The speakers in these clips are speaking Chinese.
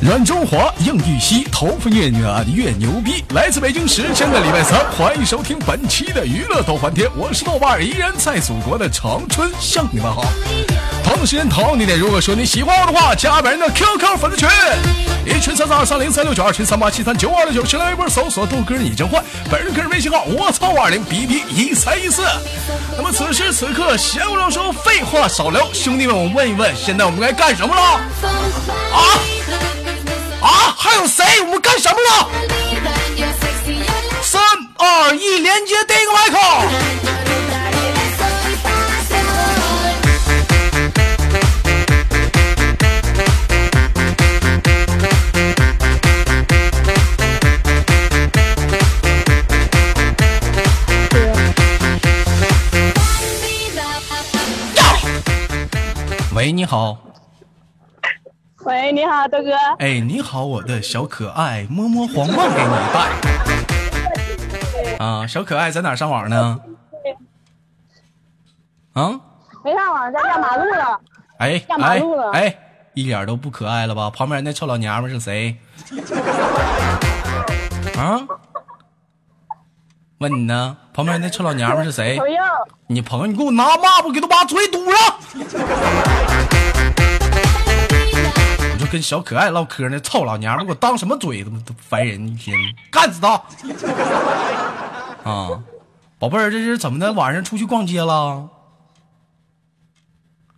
阮中华、硬玉溪、头发越软越牛逼。来自北京时间的礼拜三，欢迎收听本期的娱乐狂欢天。我是豆瓣儿，依然在祖国的长春向你问好。同时间同地点，如果说你喜欢我的话，加本人的 QQ 粉丝群，一群三三二三零三六九，二群三八七三九二六九，新浪微博搜索豆哥你真坏，本人个人微信号我操五二零 B B 一三一四。那么此时此刻，闲话少说，废话少聊，兄弟们，我问一问，现在我们该干什么了？啊啊，还有谁？我们干什么了？三二一，连接第一个麦克。喂，你好。喂，你好，豆哥。哎，你好，我的小可爱，摸摸皇冠给你带。啊，小可爱在哪上网呢？啊？没上网，在压马路了。哎下马哎路了哎，一点都不可爱了吧？旁边那臭老娘们是谁？啊？问你呢？旁边那臭老娘们是谁？朋友，你朋友，你给我拿抹布给他把嘴堵上！我就跟小可爱唠嗑呢，臭老娘们给我当什么嘴？他妈都烦人！一天干死他！啊，宝贝儿，这是怎么的？晚上出去逛街了？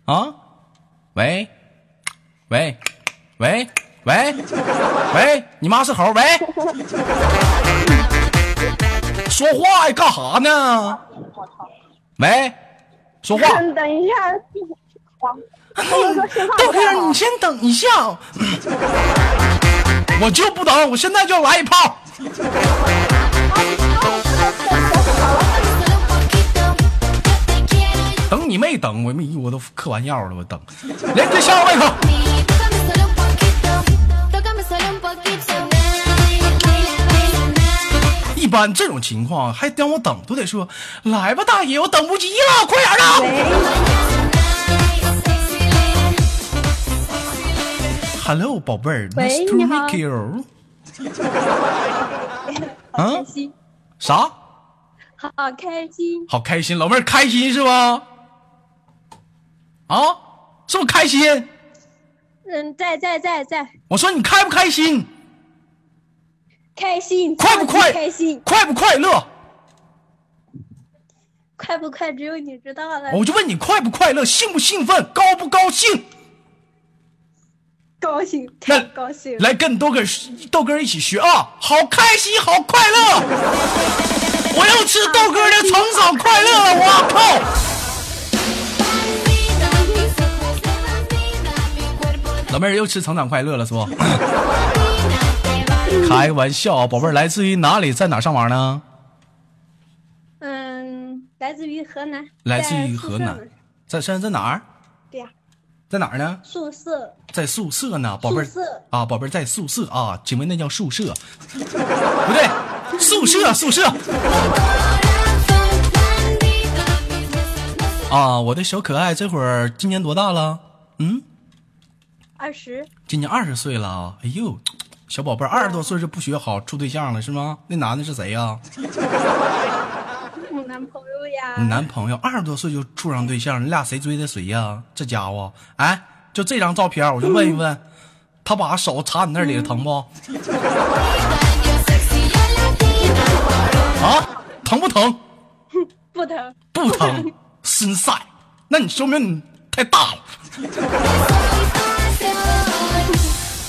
啊？喂？喂？喂？喂？喂？你妈是猴？喂？说话呀，干啥呢？喂？说话。嗯，等一下。豆哥，你先等一下，我就不等，我现在就来一炮。等你没等，我没我都嗑完药了，我等。连接下一位般这种情况还让我等，都得说来吧，大爷，我等不及了，快点的。Hello，宝贝儿喂，Nice to meet you。好啊，啥？好开心。好开心，老妹儿开心是吧？啊，是不是开心？嗯，在在在在，我说你开不开心？开心，快不快？开心，快不快乐？快不快？只有你知道了。我就问你快不快乐？兴不兴奋？高不高兴？高兴，太高兴了。来跟豆哥豆哥一起学啊！好开心，好快乐！我要吃豆哥的成长快乐了！我靠！老妹儿又吃成长快乐了是不？开个玩笑啊，宝贝儿，来自于哪里？在哪儿上网呢？嗯，来自于河南，来自于河南。在现在在哪儿？对呀，在哪儿呢？宿舍，在宿舍呢，宝贝儿宿舍啊，宝贝儿在宿舍啊，请问那叫宿舍？不对，宿舍宿舍啊！我的小可爱这会儿今年多大了？嗯，二十，今年二十岁了啊！哎呦，小宝贝儿二十多岁就不学好处对象了是吗？那男的是谁呀、我男朋友呀。你男朋友二十多岁就处上对象，你俩谁追的谁呀？这家伙，哎，就这张照片，我就问一问，他把手插你那里疼不？啊，疼不疼？不疼，不疼，心塞。那你说明你太大了。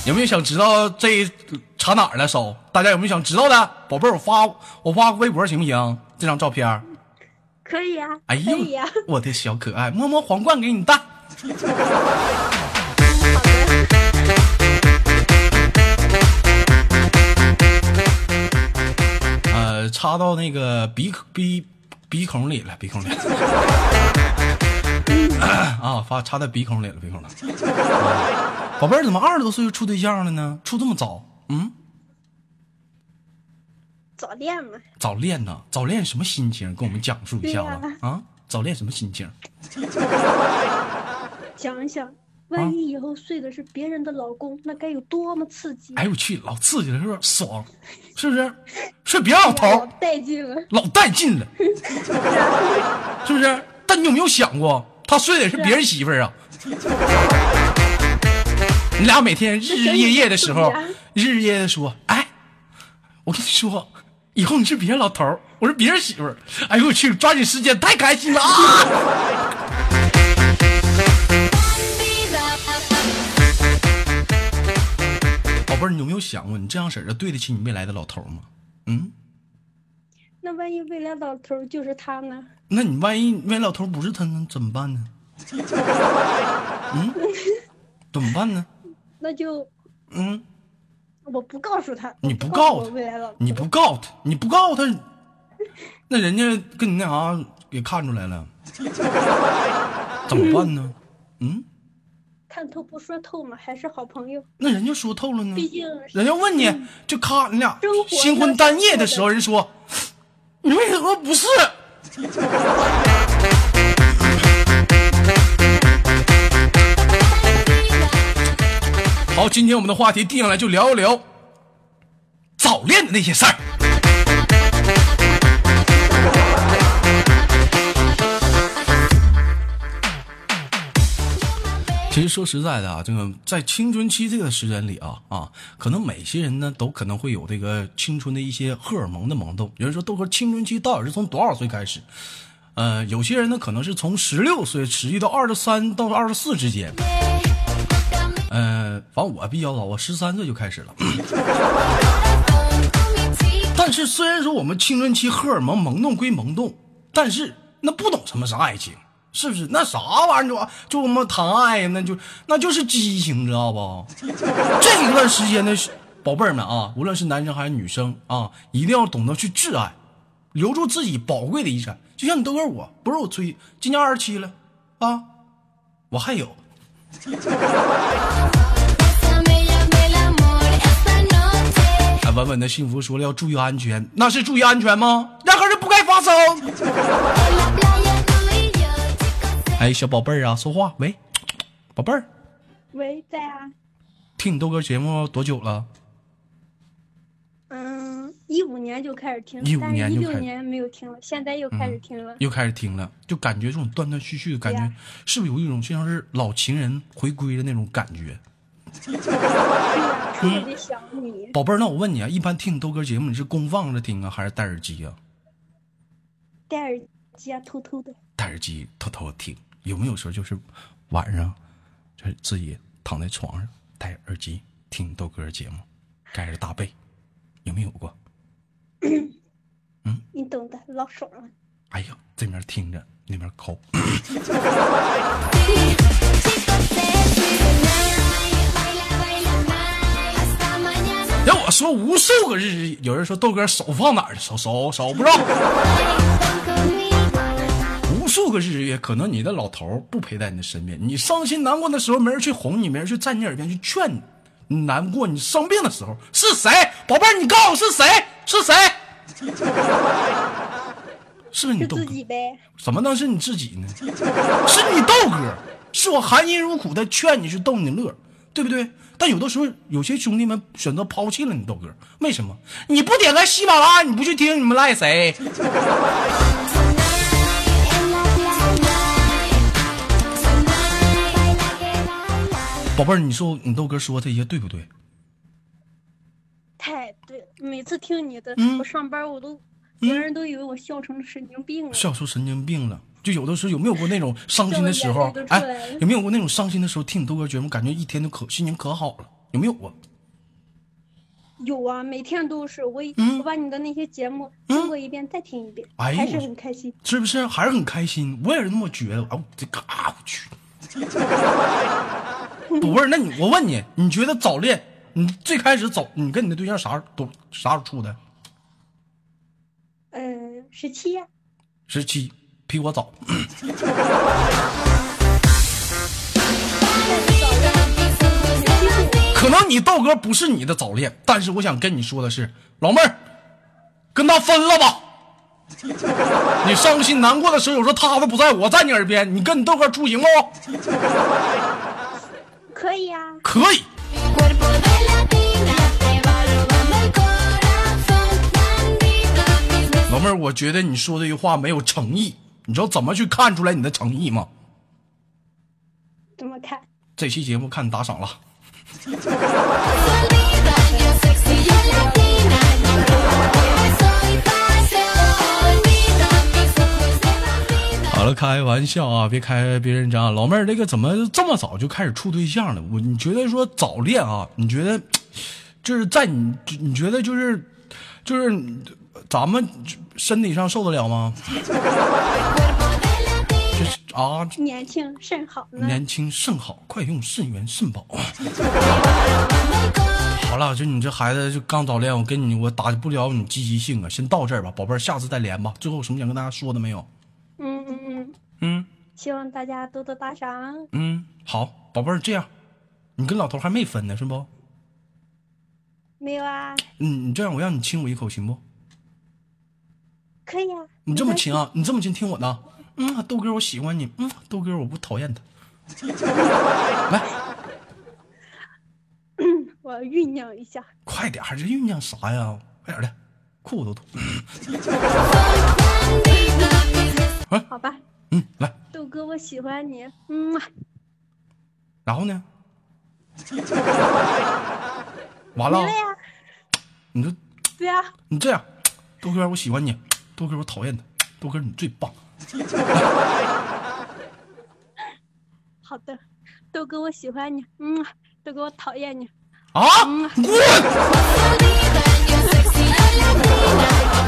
有没有想知道这插哪儿了手？大家有没有想知道的？宝贝儿，我发我发个微博行不行？这张照片。可以呀，哎呦可以呀。，我的小可爱，摸摸皇冠给你戴。呃，插到那个鼻鼻鼻孔里了，鼻孔里。啊，发插在鼻孔里了，鼻孔里。啊宝贝儿，怎么二十多岁就处对象了呢？处这么早？嗯，早恋嘛，早恋呢？早恋什么心情？跟我们讲述一下子对啊！早恋什么心情？想一想，啊万一以后睡的是别人的老公，那该有多么刺激！哎呦我去，老刺激了，是不是？爽，是不是？睡别老头老，带劲了，老带劲了，是不是？但你有没有想过，他睡的是别人媳妇儿啊？你俩每天日日夜夜的时候日日夜夜的说，哎，我跟你说，以后你是别人老头儿，我是别人媳妇儿。哎呦我去，抓紧时间，太开心了啊！宝贝儿，你有没有想过，你这样式儿的对得起你未来的老头儿吗？嗯，那万一未来老头儿就是他呢？那你万一未来老头不是他呢，怎么办呢？嗯，怎么办呢？那就嗯，我不告诉他，你不告诉未来老，你不告诉他，你不告诉他，那人家跟你那啥给看出来了，怎么办呢？嗯，看透不说透嘛，还是好朋友。那人家说透了呢，毕竟人家问你，就咔，你俩新婚单夜的时候，人说你为什么不是？好，今天我们的话题定下来，就聊一聊早恋的那些事儿。其实说实在的啊，这个在青春期这个时间里啊啊，可能每些人呢都可能会有这个青春的一些荷尔蒙的萌动。有人说豆哥青春期到底是从多少岁开始？呃，有些人呢可能是从十六岁持续到二十三到二十四之间。呃，反正我比较早，我十三岁就开始了。但是虽然说我们青春期荷尔蒙萌动归萌动，但是那不懂什么是爱情，是不是？那啥玩意儿就就他妈谈爱呀，那就那就是激情，知道不？这一段时间的宝贝儿们啊，无论是男生还是女生啊，一定要懂得去挚爱，留住自己宝贵的遗产。就像你豆哥我，不是我吹，今年二十七了啊，我还有。哎，稳稳的幸福说了要注意安全，那是注意安全吗？压根儿就不该发生。哎，小宝贝儿啊，说话，喂，宝贝儿，喂，在啊，听你豆哥节目多久了？嗯，一五年就开始听，15但是一六年没有听了，现在又开始听了。又开始听了，就感觉这种断断续续的感觉，是不是有一种就像是老情人回归的那种感觉？对呀，特别想你。宝贝儿，那我问你啊，一般听你豆哥节目，你是公放着听啊，还是戴耳机啊？戴耳机啊，偷偷的。戴耳机偷偷听，有没有时候就是晚上，就是自己躺在床上戴耳机听豆哥节目，盖着大被，有没有过？你懂的，老爽了。哎呀，这边听着，那边抠。让我说无数个日，有人说豆哥手放哪儿了？手手手不知道。无数个日月，可能你的老头不陪在你的身边，你伤心难过的时候，没人去哄你，没人去在你耳边去劝你。你难过，你生病的时候是谁？宝贝儿，你告诉我是谁？是谁？是不是你豆哥自？己呗。怎么能是你自己呢？是你豆哥，是我含辛茹苦的劝你去逗你乐，对不对？但有的时候，有些兄弟们选择抛弃了你豆哥，为什么？你不点开喜马拉雅，你不去听，你们赖谁？宝贝儿，你说你豆哥说这些对不对？太对了，每次听你的，嗯我上班我都，别人都以为我笑成神经病了。笑出神经病了。就有的时候有没有过那种伤心的时候哎，有没有过那种伤心的时候听你豆哥节目，感觉一天都可心情可好了？有没有啊？有啊，每天都是我我把你的那些节目听过一遍，再听一遍，哎还是很开心。是不是？还是很开心，我也是那么觉得。啊，我这嘎，我去！不是，那你我问你，你觉得早恋？你最开始早，你跟你的对象啥时候都啥时候处的？嗯，十七呀，十七，比我早。可可能你豆哥不是你的早恋，但是我想跟你说的是，老妹儿，跟他分了吧。你伤心难过的时候，有时候他都不在，我在你耳边，你跟你豆哥处行不？Besos 老妹儿，我觉得你说这句话没有诚意，你知道怎么去看出来你的诚意吗？怎么看？这期节目看你打赏了。好了，开玩笑啊，别开别人张。老妹儿，这个怎么这么早就开始处对象了？我你觉得说早恋啊？你觉得就是在你你觉得就是就是咱们身体上受得了吗？就是啊，年轻甚好。年轻甚好，快用肾源肾宝。好了，就你这孩子就刚早恋，我跟你我打不了你积极性啊，先到这儿吧，宝贝儿，下次再连吧。最后有什么想跟大家说的没有？希望大家多多打赏。嗯，好，宝贝儿，这样，你跟老头还没分呢是不？没有啊？嗯，你这样我让你亲我一口行不？可以啊。你这么亲啊？你这么亲，听我的。嗯，豆哥，我喜欢你。嗯，豆哥，我不讨厌他。来，我酝酿一下。快点儿，这酝酿啥呀？快点儿的，裤子都脱。好吧，嗯，来，豆哥，我喜欢你。嗯，然后呢？完了。你说对啊，你这样，豆哥，我喜欢你。豆哥，我讨厌他。豆哥，你最棒。好的。豆哥，我喜欢你。嗯，豆哥，我讨厌你。啊！滚！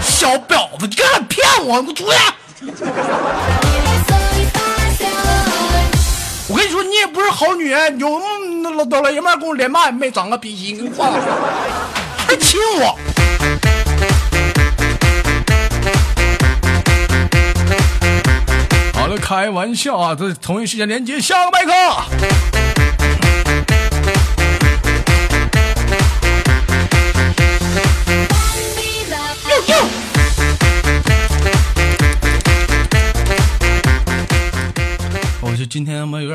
小婊子，你敢骗我？你给我出去！我跟你说，你也不是好女人，有那老老爷们跟我连麦，没长个逼心，给你换了，还亲我。好了，开玩笑啊！这同一时间连接下个麦克。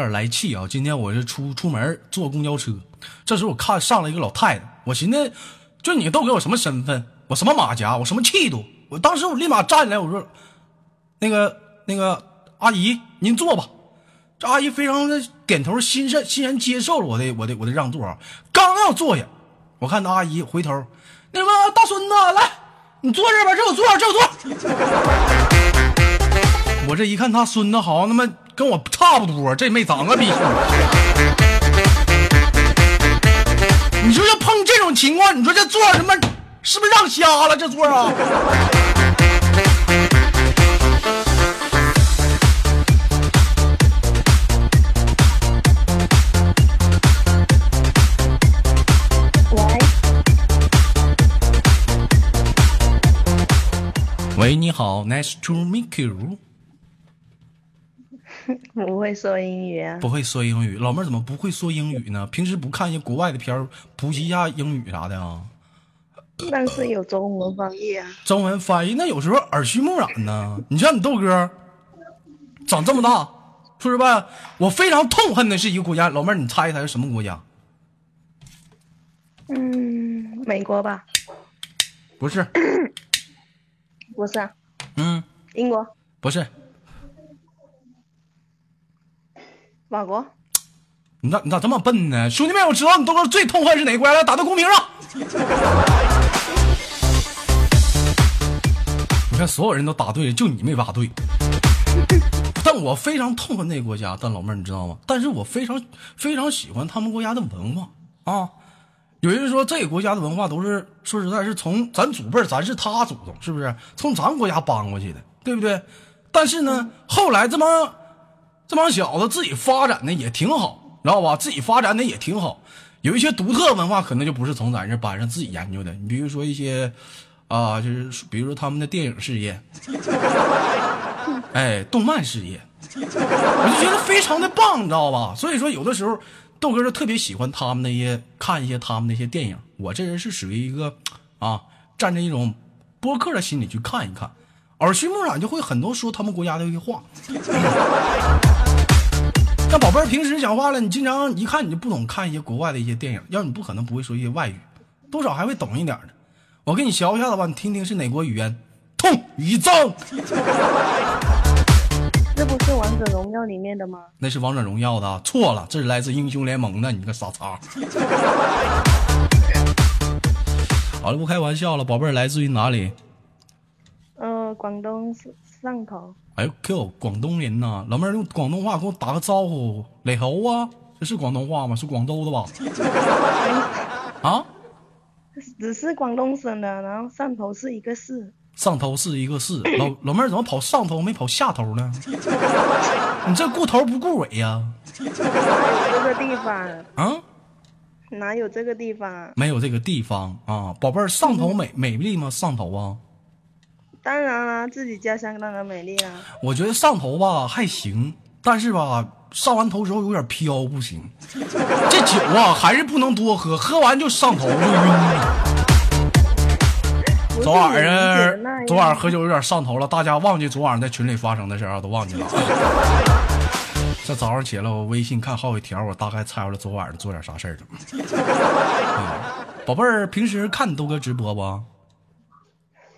点来气啊！今天我是出出门坐公交车，这时候我看上来一个老太太，我寻思，就你都给我什么身份，我什么马甲，我什么气度，我当时我立马站起来，我说，那个那个阿姨您坐吧。这阿姨非常的点头，欣然欣然接受了我的我的我的让座啊。刚要坐下，我看那阿姨回头，那什么大孙子来，你坐这边，这我坐，这我坐。我这一看他孙子好像他妈跟我差不多，这没长个逼。你说要碰这种情况，你说这座儿他妈是不是让瞎了？这座儿啊！喂，你好，Nice to meet you。不会说英语啊？不会说英语，老妹儿怎么不会说英语呢？平时不看一些国外的片儿，普及一下英语啥的啊？但是有中文翻译啊。中文翻译那有时候耳濡目染呢。你像你豆哥，长这么大，说实话，我非常痛恨的是一个国家。老妹儿，你猜一猜是什么国家？嗯，美国吧？不是，不是啊，嗯，英国、不是，法国。你咋你咋这么笨呢？兄弟们，我知道你豆哥最痛恨是哪国家了，打到公屏上。你看，所有人都答对了，就你没答对。但我非常痛恨那个国家，但老妹儿你知道吗？但是我非常非常喜欢他们国家的文化啊。有人说这个国家的文化都是说实在是从咱祖辈，咱是他祖宗，是不是？从咱们国家搬过去的，对不对？但是呢，后来这帮这帮小子自己发展的也挺好，知道吧？自己发展的也挺好。有一些独特文化可能就不是从咱这班上自己研究的。你比如说一些啊，就是比如说他们的电影事业，哎，动漫事业，我就觉得非常的棒，你知道吧？所以说有的时候豆哥就特别喜欢他们那些看一些他们那些电影。我这人是属于一个啊，站着一种播客的心理去看一看，耳濡目染就会很多说他们国家的一些话。那宝贝儿平时讲话了，你经常一看你就不懂看一些国外的一些电影，要你不可能不会说一些外语，多少还会懂一点的。我给你学一下子吧，你听听是哪国语言？痛与脏，这不是《王者荣耀》里面的吗？那是王者荣耀的啊，错了，这是来自英雄联盟的，你个傻叉。好了，不开玩笑了，宝贝儿来自于哪里？呃，广东是上头。哎呦 Q，广东人呐，老妹儿用广东话给我打个招呼，磊猴啊，这是广东话吗？是广州的吧？啊，只是广东省的，然后汕头是一个市。汕头是一个市，老老妹儿怎么跑上头没跑下头呢？你这顾头不顾尾呀、哪有这个地方？啊？哪有这个地方？没有这个地方啊，宝贝儿，上头美美丽吗？上头啊，当然啦，自己家乡当然美丽啊。我觉得上头吧还行，但是吧上完头之后有点飘，不行。这酒啊还是不能多喝，喝完就上头就晕了。昨晚上昨晚上喝酒有点上头了，大家忘记昨晚上在群里发生的事儿啊，都忘记了。这早上起来，我微信看好几条，我大概猜出来昨晚上做点啥事儿了。啊宝贝儿，平时看你豆哥直播不？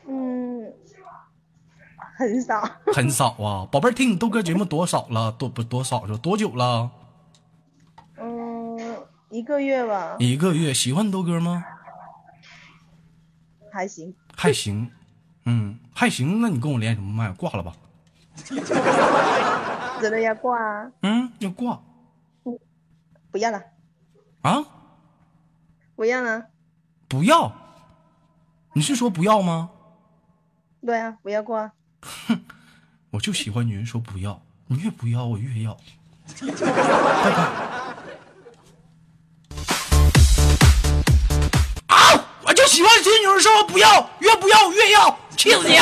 嗯，很少。很少啊。宝贝儿，听你豆哥节目多少了？多不多少就多久了？嗯，一个月吧，一个月。喜欢你豆哥吗？还行。还行，嗯，还行。那你跟我连什么麦？挂了吧。真的要挂啊？嗯，要挂不要了，啊？不要了。不要？你是说不要吗？对啊，不要挂。我就喜欢女人说不要，你越不要我越要。拜拜。啊！我就喜欢听女人说我不要，越不要我越要，气死你！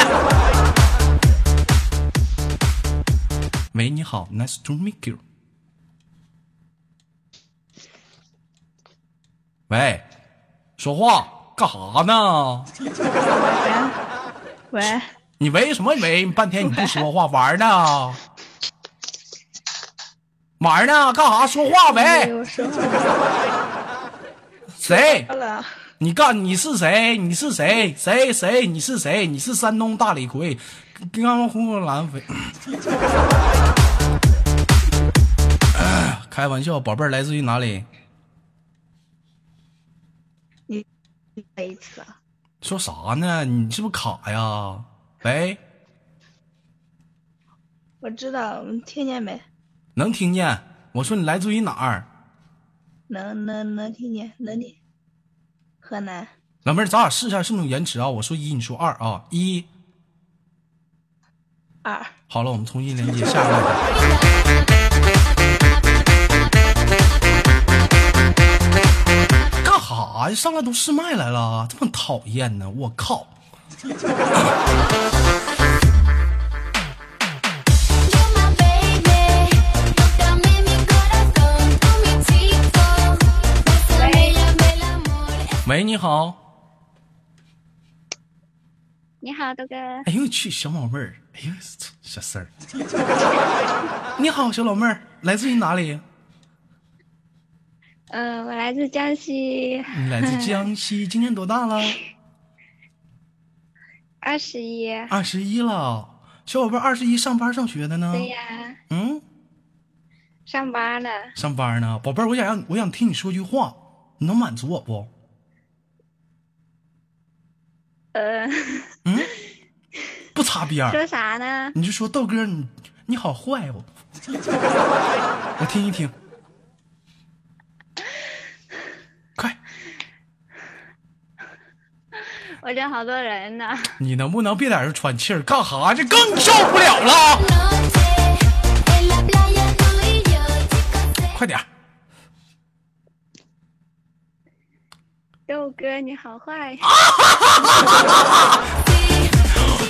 喂，你好，Nice to meet you。喂，说话干啥呢？喂，你喂什么喂？半天你不说话，玩呢？玩呢？干啥？说话没喂？谁？你干？你是谁？你是谁？谁谁？你是谁？你是山东大李逵，刚刚红火蓝飞。开玩笑，宝贝儿来自于哪里？再一次啊，说啥呢？你是不是卡呀？喂，我知道，听见没？能听见？我说你来自于哪儿？能能能听见，能听。河南老妹儿，咱俩试一下是不是有延迟啊？我说一，你说二啊，一。二，好了，我们重新连接下一位。干哈呀？上来都试麦来了，这么讨厌呢！我靠！喂你好。你好豆哥。哎呦我去 小老妹儿。哎呦小四儿。你好小老妹儿来自于哪里？嗯我来自江西。你来自江西今年多大了？二十一。二十一了。小宝贝儿，二十一上班上学的呢？对呀，嗯，上班呢。上班呢。宝贝儿，我想让我想听你说句话，你能满足我不？呃，嗯，不擦边儿。说啥呢？你就说豆哥，你你好坏哦，我听一听，我这好多人呢，你能不能别在这喘气儿？干哈？这更受不了了。快点儿，豆哥你好坏，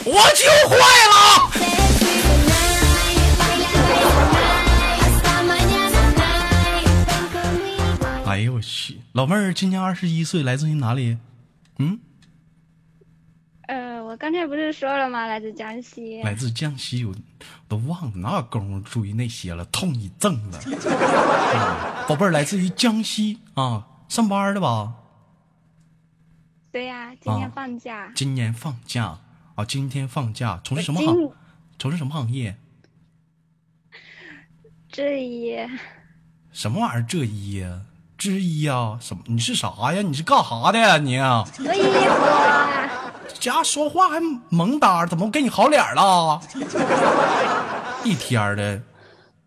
我就坏了。哎呦，我去，老妹儿今年二十一岁，来自于哪里？嗯。我刚才不是说了吗？来自江西。来自江西，我都忘了哪有功夫注意那些了，痛一阵子。嗯宝贝儿来自于江西啊，上班的吧？对呀、今啊天放假。今年放假啊，今天放假，从事什么行？从事什么行业？这一什么玩意儿？这一呀，之一呀？什么？你是啥呀？你是干啥的呀？你做衣服家说话还萌哒，怎么给你好脸了？一天的，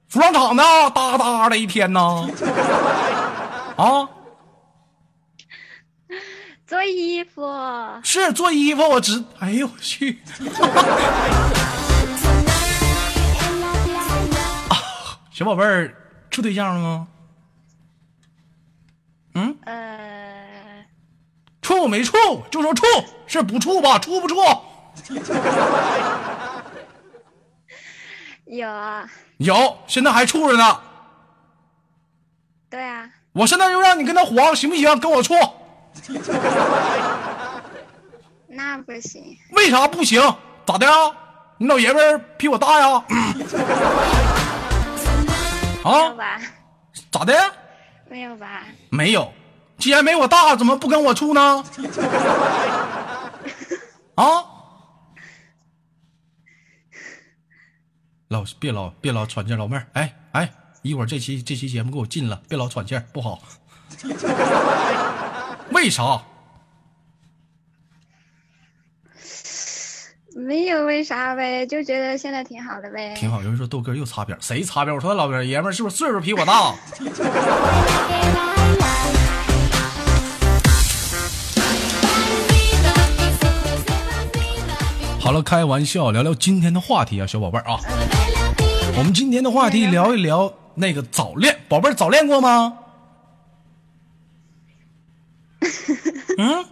服装厂的，哒哒的一天呢？啊，做衣服。是做衣服，我知。哎呦我去！小宝贝儿，处对象了吗？嗯，呃，处没处？就说处，是不处吧？处不处？有啊，有，现在还处着呢。对啊，我现在就让你跟他黄，行不行？跟我处，那不行。为啥不行？咋的呀？你老爷们儿比我大呀？啊？咋的？没有吧？没有，既然没我大，怎么不跟我处呢？啊？老别老别老喘气，老妹儿，哎哎，一会儿这期这期节目给我禁了，别老喘气儿，不好。为啥？没有为啥呗，就觉得现在挺好的呗。挺好。有人说豆哥又擦边儿，谁擦边儿？我说老爷们儿是不是岁数比我大？好了，开玩笑，聊聊今天的话题啊，小宝贝儿啊，我们今天的话题聊一聊那个早恋，宝贝儿早恋过吗？嗯，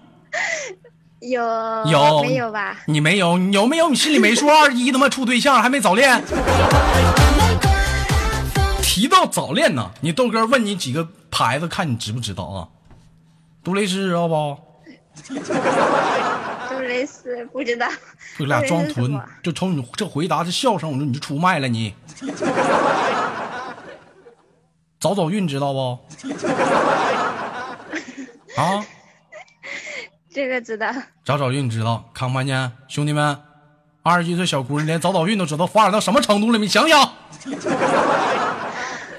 有有没有吧？你没有，你有没有？你心里没数？二一他妈处对象还没早恋？提到早恋呢，你豆哥问你几个牌子，看你知不知道啊？杜蕾斯知道不？杜蕾斯不知道。就俩装屯杜蕾斯是什么，就瞅你这回答这笑声，我说你就出卖了你。早早孕知道不？啊，这个知道。早早孕知道，看没看见？兄弟们，二十一岁小姑娘连早早孕都知道，发展到什么程度了？你想想。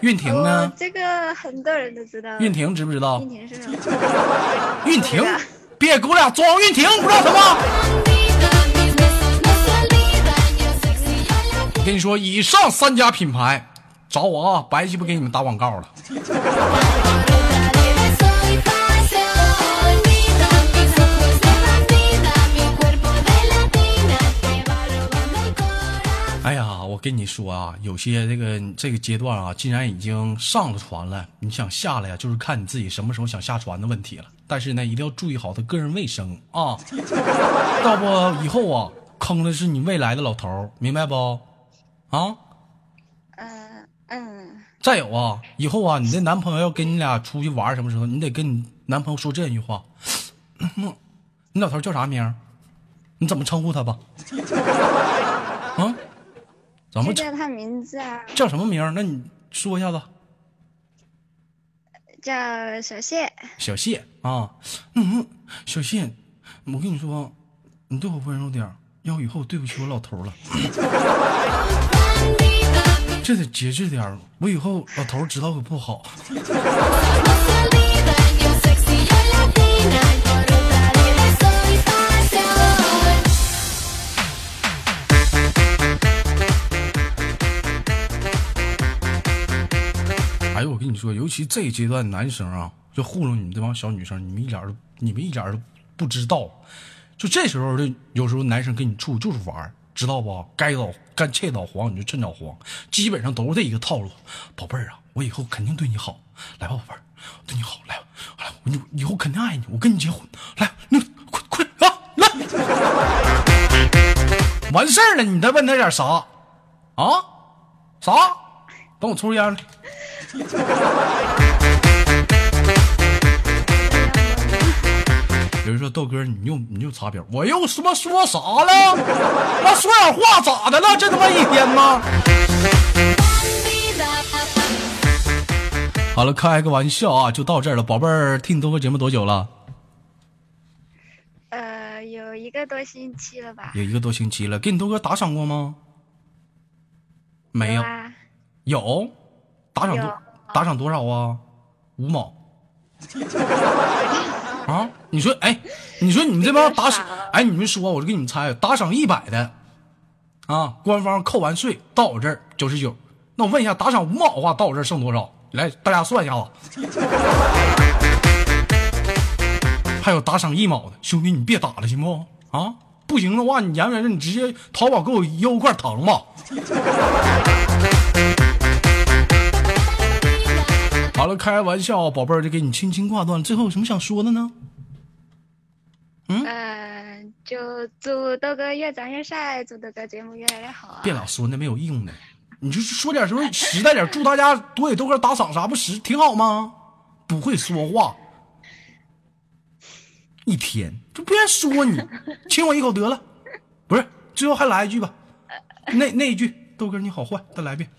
孕婷哦呢？，这个很多人都知道。孕婷知不知道孕？婷是什么？孕婷别给我俩装运婷，不知道什么？我跟你说，以上三家品牌找我啊，白鸡不给你们打广告了。哎呀，我跟你说啊，有些这个这个阶段啊，既然已经上了船了，你想下来呀、就是看你自己什么时候想下船的问题了。但是呢，一定要注意好他个人卫生啊，要不以后啊，坑的是你未来的老头，明白不？啊，嗯嗯，再有啊，以后啊，你的男朋友要跟你俩出去玩什么时候，你得跟你男朋友说这句话：你老头叫啥名？你怎么称呼他吧？啊？怎么叫他名字啊，叫什么名？那你说一下子。叫小谢。小谢啊，嗯，小谢，我跟你说，你对我温柔点儿，要不以后对不起我老头了。这得节制点儿，我以后老头知道可不好。哎呦，我跟你说，尤其这一阶段男生啊，就糊弄你们这帮小女生，你们一点都，你们一点都不知道。就这时候的，有时候男生跟你处就是玩，知道不？该老该切老黄你就趁早黄，基本上都是这一个套路。宝贝儿啊，我以后肯定对你好，来吧，宝贝儿，我对你好，来吧，来，我以后肯定爱你，我跟你结婚，来，你快快啊，来，完事儿了，你再问他点啥？啊？啥？等我抽烟来。说豆哥，你又你又擦边，我又他妈说啥了？那说点话咋的了？这他妈一天吗？好了，开个玩笑啊，就到这儿了，宝贝儿，听你豆哥节目多久了？呃，有一个多星期了吧？有一个多星期了，给你豆哥打赏过吗？没有，啊，有，打赏多有打赏多少啊？五毛。啊，你说，哎，你说你们这帮打赏哎，你们说，我就给你们猜，打赏一百的，啊，官方扣完税到我这儿九十九。那我问一下，打赏五毛的话，到我这儿剩多少？来，大家算一下子。还有打赏一毛的，兄弟，你别打了，行不？啊，不行的话，你言不言你直接淘宝给我邮块糖吧。好了，开玩笑，宝贝儿，就给你轻轻挂断。最后有什么想说的呢？呃，就祝豆哥越长越帅，祝豆哥节目越来越好啊！别老说那没有用的，你就说点什么实在点，祝大家多给豆哥打赏啥不实挺好吗？不会说话，一天就别说你，亲我一口得了。不是，最后还来一句吧，那那一句，豆哥你好坏，再来一遍。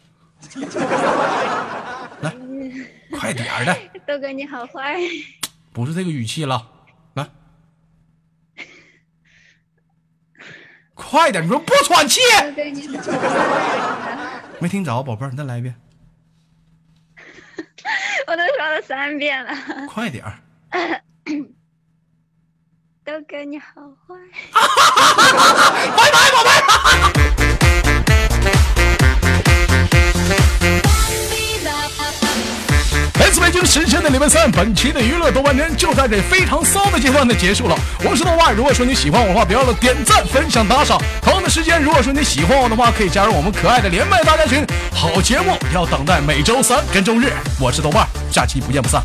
来，快点儿的，豆哥你好坏，不是这个语气了，来，快点！你说不喘气，没听着，宝贝儿，你再来一遍，我都说了三遍了，快点儿。豆哥你好坏。拜拜，宝贝儿。北京时间的礼拜三，本期的娱乐豆瓣天就在这非常骚的阶段的结束了。我是豆瓣，如果说你喜欢我的话，别忘了点赞、分享、打赏。同样的时间，如果说你喜欢我的话，可以加入我们可爱的连麦大家群。好节目要等待每周三跟周日。我是豆瓣，下期不见不散。